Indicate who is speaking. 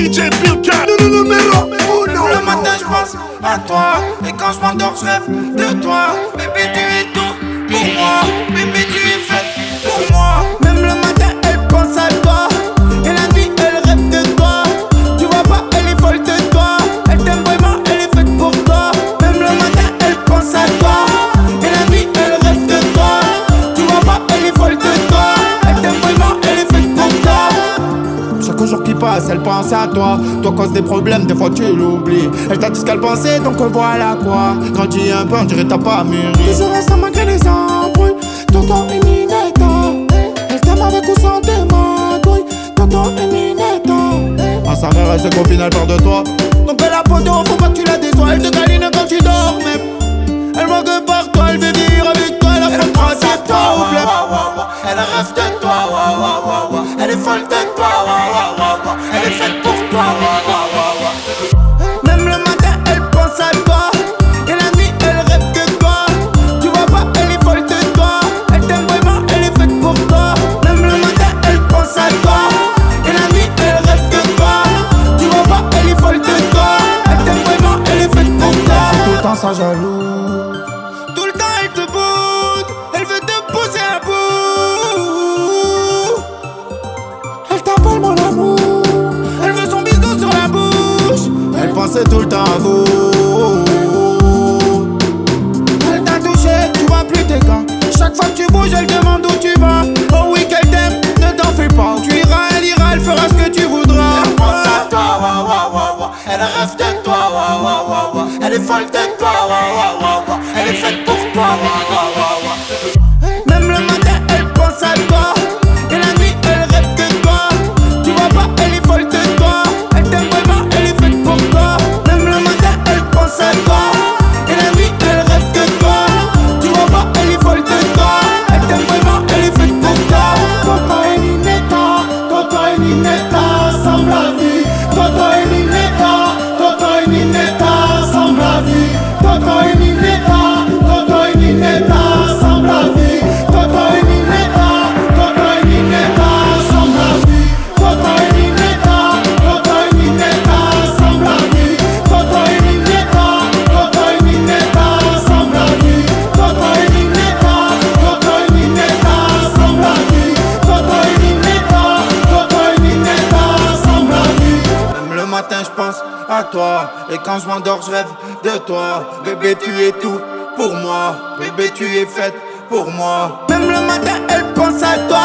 Speaker 1: DJ Pilka, le numéro uno.
Speaker 2: Le matin, je pense à toi. Et quand je m'endors, je rêve de toi. Bébé, tu es tout pour moi. Bébé, tu passe, elle pense à toi. Toi cause des problèmes, des fois tu l'oublies. Elle t'a dit ce qu'elle pensait, donc voilà quoi. Grandis un peu, on dirait t'as pas mûri. Toujours ensemble malgré les embrouilles. Tonton et Ninetta. Elle t'aime avec ou sans tes magouilles. Tonton et Ninetta. Ah, sa mère, elle sait qu'au final, peur de toi. Donc elle a poteau, faut pas que tu la déçois. Elle te câline quand tu dors, même. Elle manque par toi, elle veut vivre jaloux. Tout le temps, elle te boude. Elle veut te pousser à bout. Elle t'appelle mon amour. Elle veut son bisou sur la bouche. Elle pensait tout le temps à vous. Elle t'a touché, tu vois plus tes gants. Chaque fois que tu bouges, elle demande où tu vas. Oh oui, qu'elle t'aime, ne t'en fais pas. Tu iras, elle ira, elle fera ce que tu voudras. Elle rêve Elle est folle de toi. Elle est faite pour toi, Et quand je m'endors, je rêve de toi. Bébé, tu es tout pour moi. Bébé, tu es faite pour moi. Même le matin, elle pense à toi.